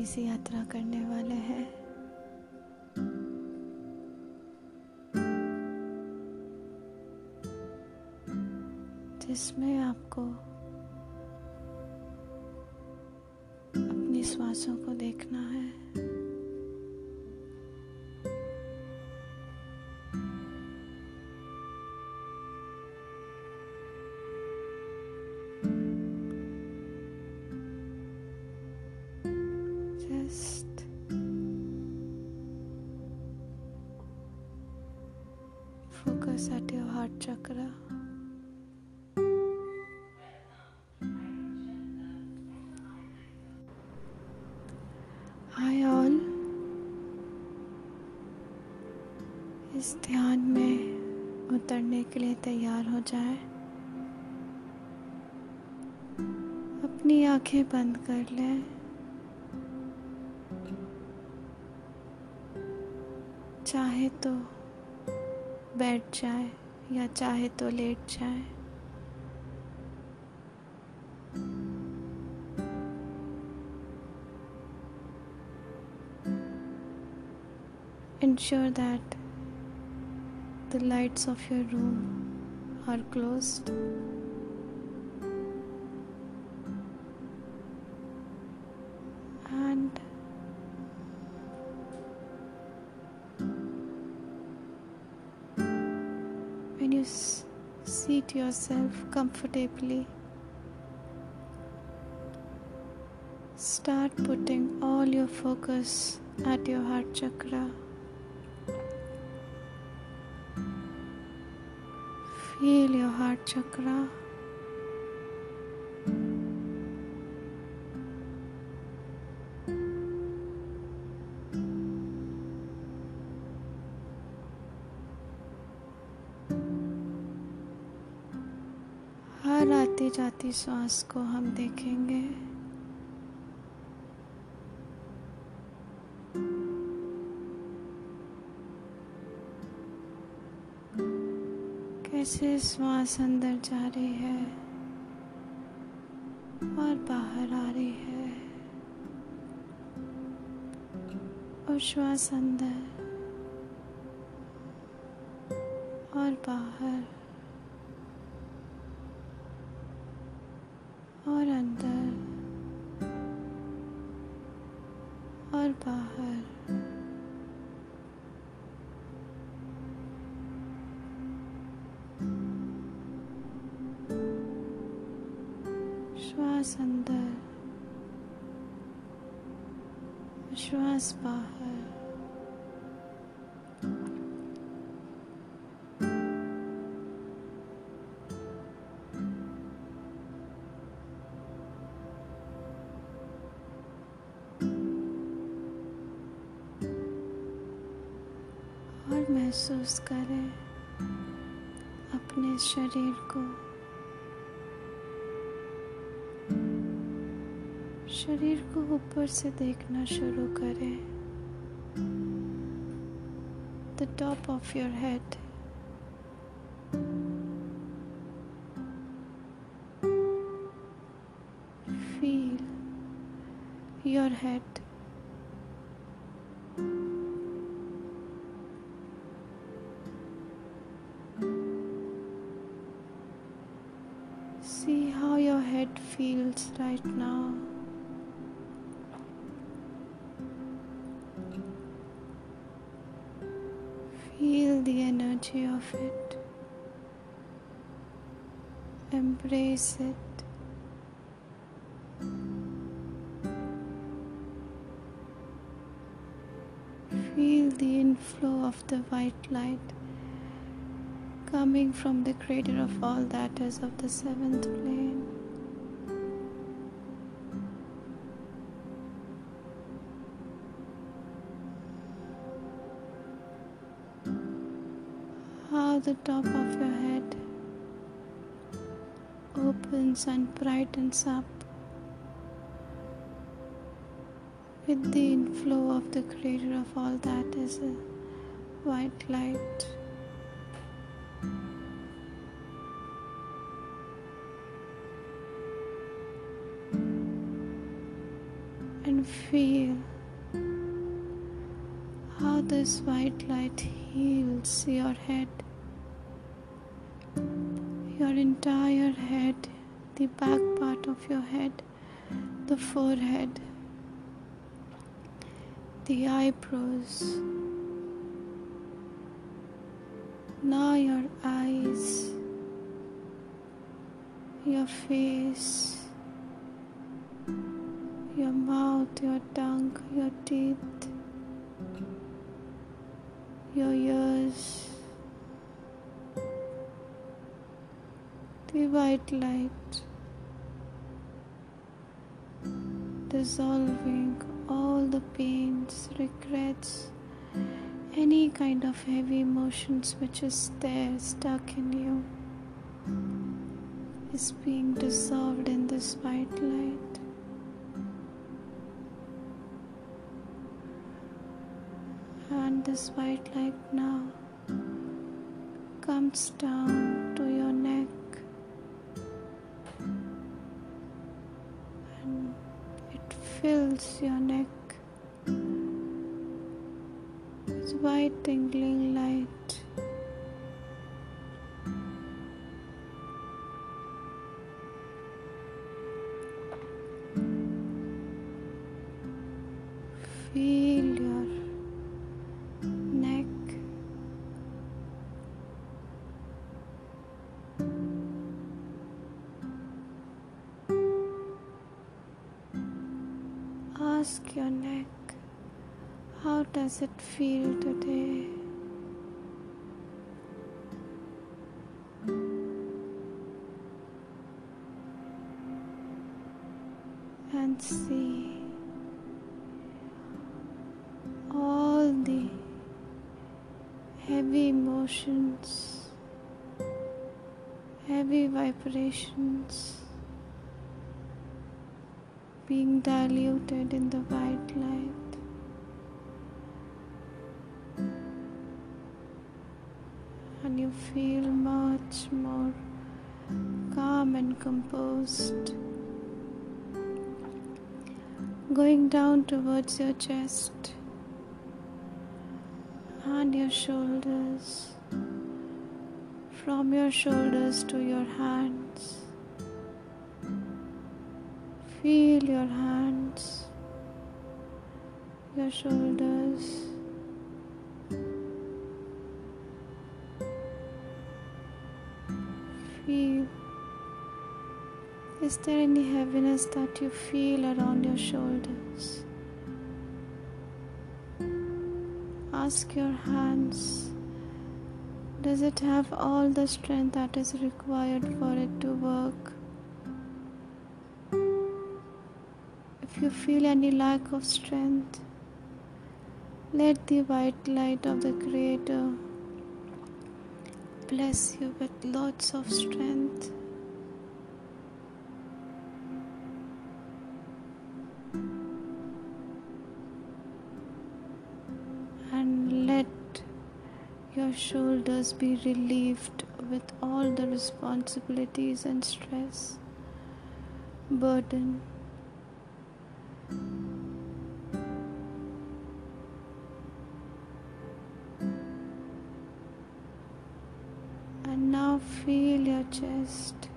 प्यारी सी यात्रा करने वाले हैं। जिसमें आपको अपनी श्वासों को देखना है। Focus at your heart chakra. Hi all. इस ध्यान में उतरने के लिए तैयार हो जाए अपनी आँखें बंद कर लें चाहे तो बैठ जाए या चाहे तो लेट जाए। Ensure that the lights of your room are closed s- seat yourself comfortably. Start putting all your focus at your heart chakra. Feel your heart chakra जाती सांस को हम देखेंगे। कैसे श्वास अंदर जा रही है और बाहर आ रही है। और श्वास अंदर और बाहर। श्वास अंदर श्वास बाहर। और महसूस करें अपने शरीर को। शरीर को ऊपर से देखना शुरू करें। The top of your head Feel the energy of it. Embrace it. Feel the inflow of the white light coming from the creator of all that is of the seventh plane. the top of your head opens and brightens up with the inflow of the Creator of all that is a white light. And feel how this white light heals your head entire head, the back part of your head, the forehead, the eyebrows. Now your eyes, your face, your mouth, your tongue, your teeth, white light dissolving all the pains, regrets, any kind of heavy emotions which is there stuck in you is being dissolved in this white light. And this white light now comes down to your fills your neck with white tingling light. Does it feel today? And see all the heavy emotions, heavy vibrations being diluted in the white light. You feel much more calm and composed. Going down towards your chest and your shoulders, from your shoulders to your hands. Feel your hands, your shoulders. Is there any heaviness that you feel around your shoulders? Ask your hands. Does it have all the strength that is required for it to work? If you feel any lack of strength, let the white light of the Creator bless you with lots of strength. Your shoulders be relieved with all the responsibilities and stress, burden. And now feel your chest.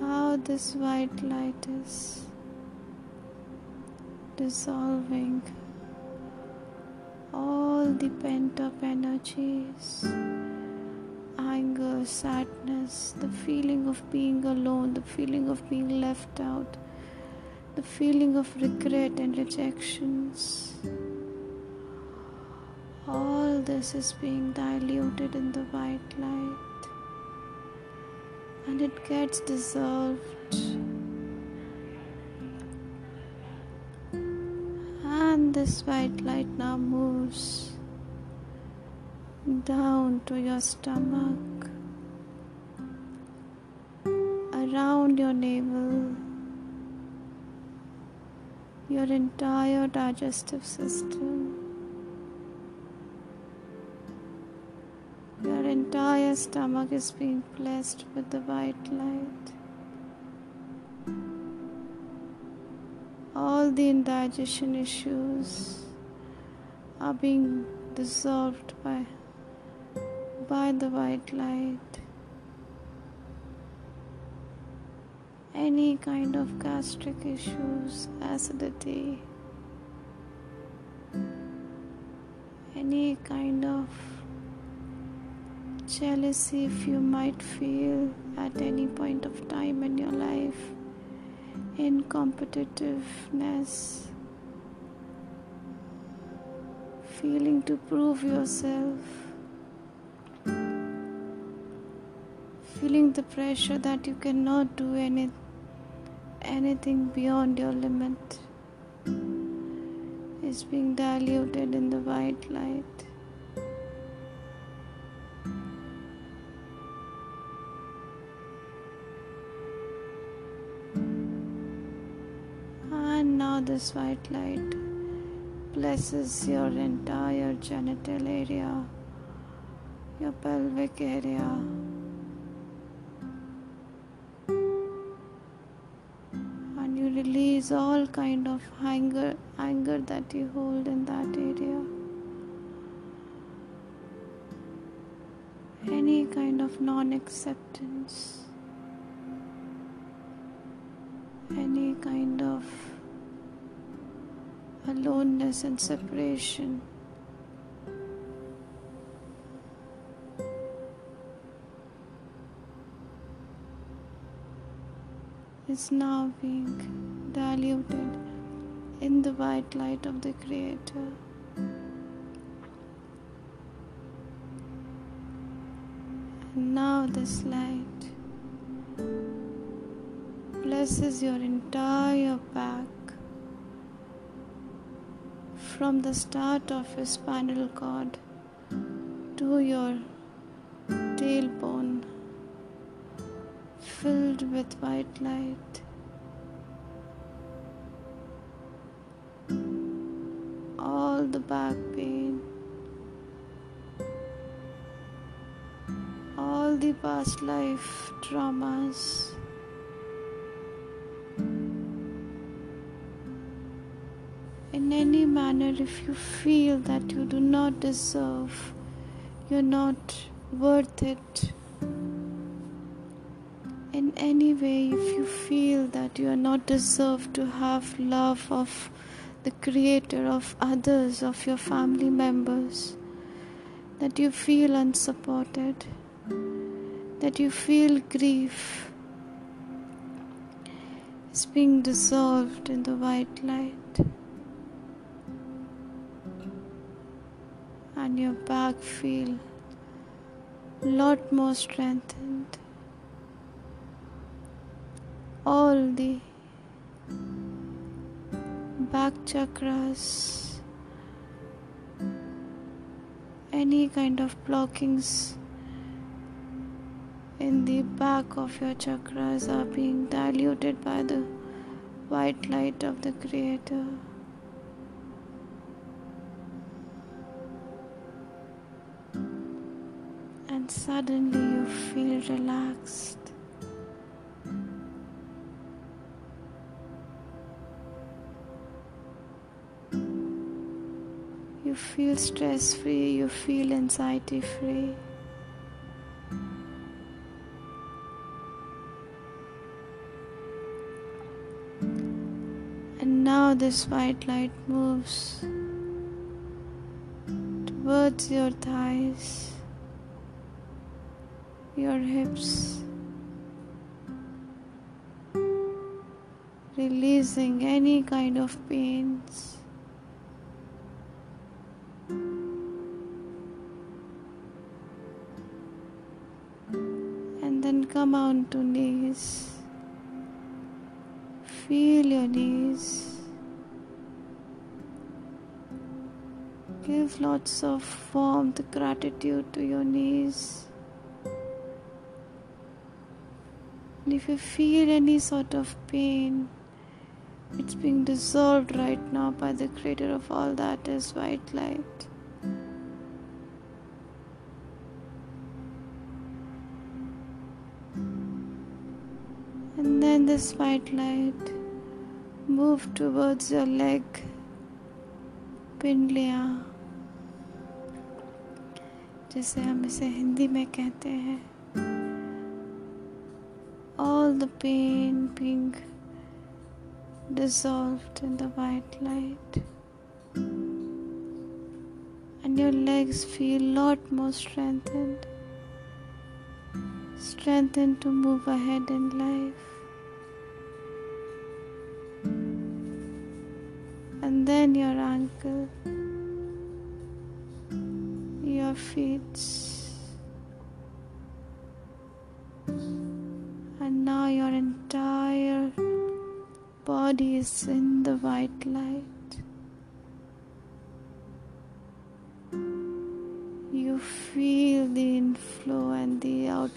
How this white light is dissolving all the pent up energies, anger, sadness, the feeling of being alone, the feeling of being left out, the feeling of regret and rejections. All this is being diluted in the white light and it gets dissolved. This white light now moves down to your stomach, around your navel, your entire digestive system. Your entire stomach is being blessed with the white light. All the indigestion issues are being dissolved by by the white light. Any kind of gastric issues acidity any kind of jealousy if you might feel at any point of time in your life in competitiveness feeling to prove yourself feeling the pressure that you cannot do any, anything beyond your limit is being diluted in the white light. This white light blesses your entire genital area, your pelvic area. And you release all kind of anger anger that you hold in that area. Any kind of non acceptance. Any kind of aloneness and separation. Is now being diluted in the white light of the Creator. And now this light blesses your entire back from the start of your spinal cord to your tailbone filled with white light. All the back pain, all the past life traumas. If you feel that you do not deserve, you're not worth it. In any way, if you feel that you are not deserved to have love of the Creator, of others, of your family members, that you feel unsupported, that you feel grief is being dissolved in the white light. And your back feel a lot more strengthened. All the back chakras any kind of blockings in the back of your chakras are being diluted by the white light of the creator suddenly you feel relaxed. You feel stress free, you feel anxiety free. And now this white light moves towards your thighs your hips, releasing any kind of pains. And then come on to knees. Feel your knees. Give lots of warmth, gratitude to your knees. And if you feel any sort of pain, it's being dissolved right now by the creator of all that is white light. And then this white light move towards your leg पिंडलियाँ जिसे हम इसे हिंदी में कहते हैं all the pain being dissolved in the white light. And your legs feel a lot more strengthened strengthened to move ahead in life. And then your ankle, your feet,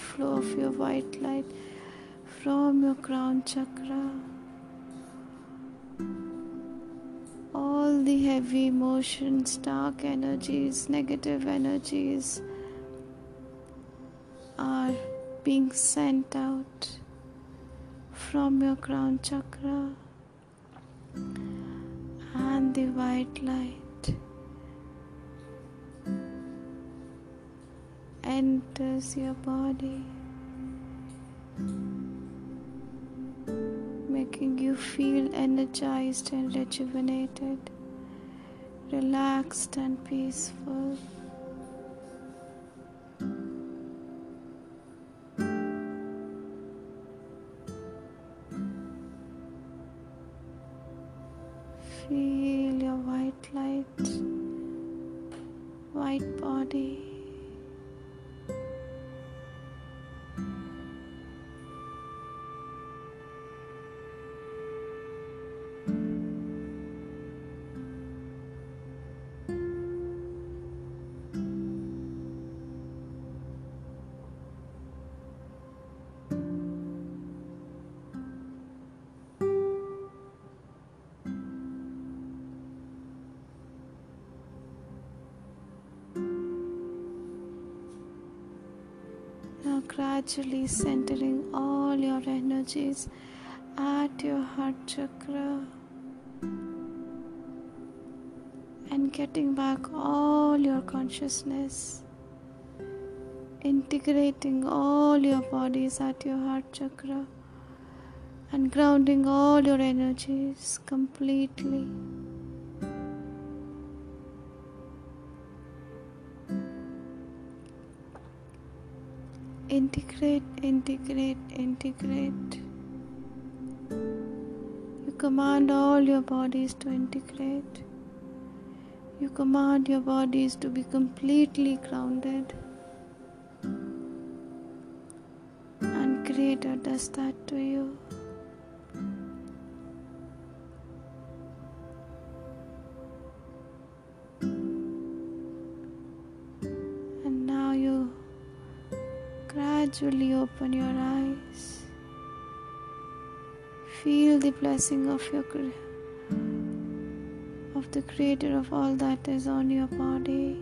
outflow of your white light from your crown chakra. all the heavy emotions, dark energies, negative energies are being sent out from your crown chakra and the white light enters your body. making you feel energized and rejuvenated, relaxed and peaceful. Gradually centering all your energies at your heart chakra and getting back all your consciousness, integrating all your bodies at your heart chakra and grounding all your energies completely. Integrate, integrate, integrate. You command all your bodies to integrate. You command your bodies to be completely grounded. And Creator does that to you. Gradually open your eyes. Feel the blessing of your of the creator of all that is on your body.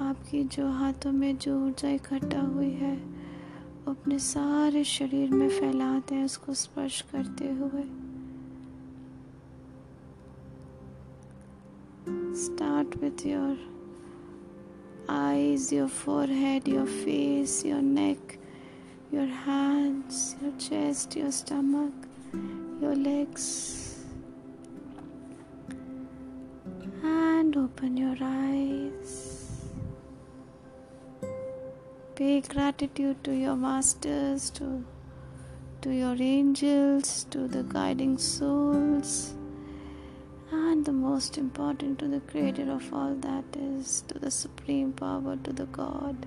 आपकी जो हाथों में जो ऊर्जा इकट्ठा हुई है वो अपने सारे शरीर में फैलाते हैं उसको स्पर्श करते हुए start with your eyes, your forehead, your face, your neck, your hands, your chest, your stomach, your legs. And open your eyes. Pay gratitude to your masters, to, to your angels, to the guiding souls and the most important to the creator of all that is to the supreme power to the god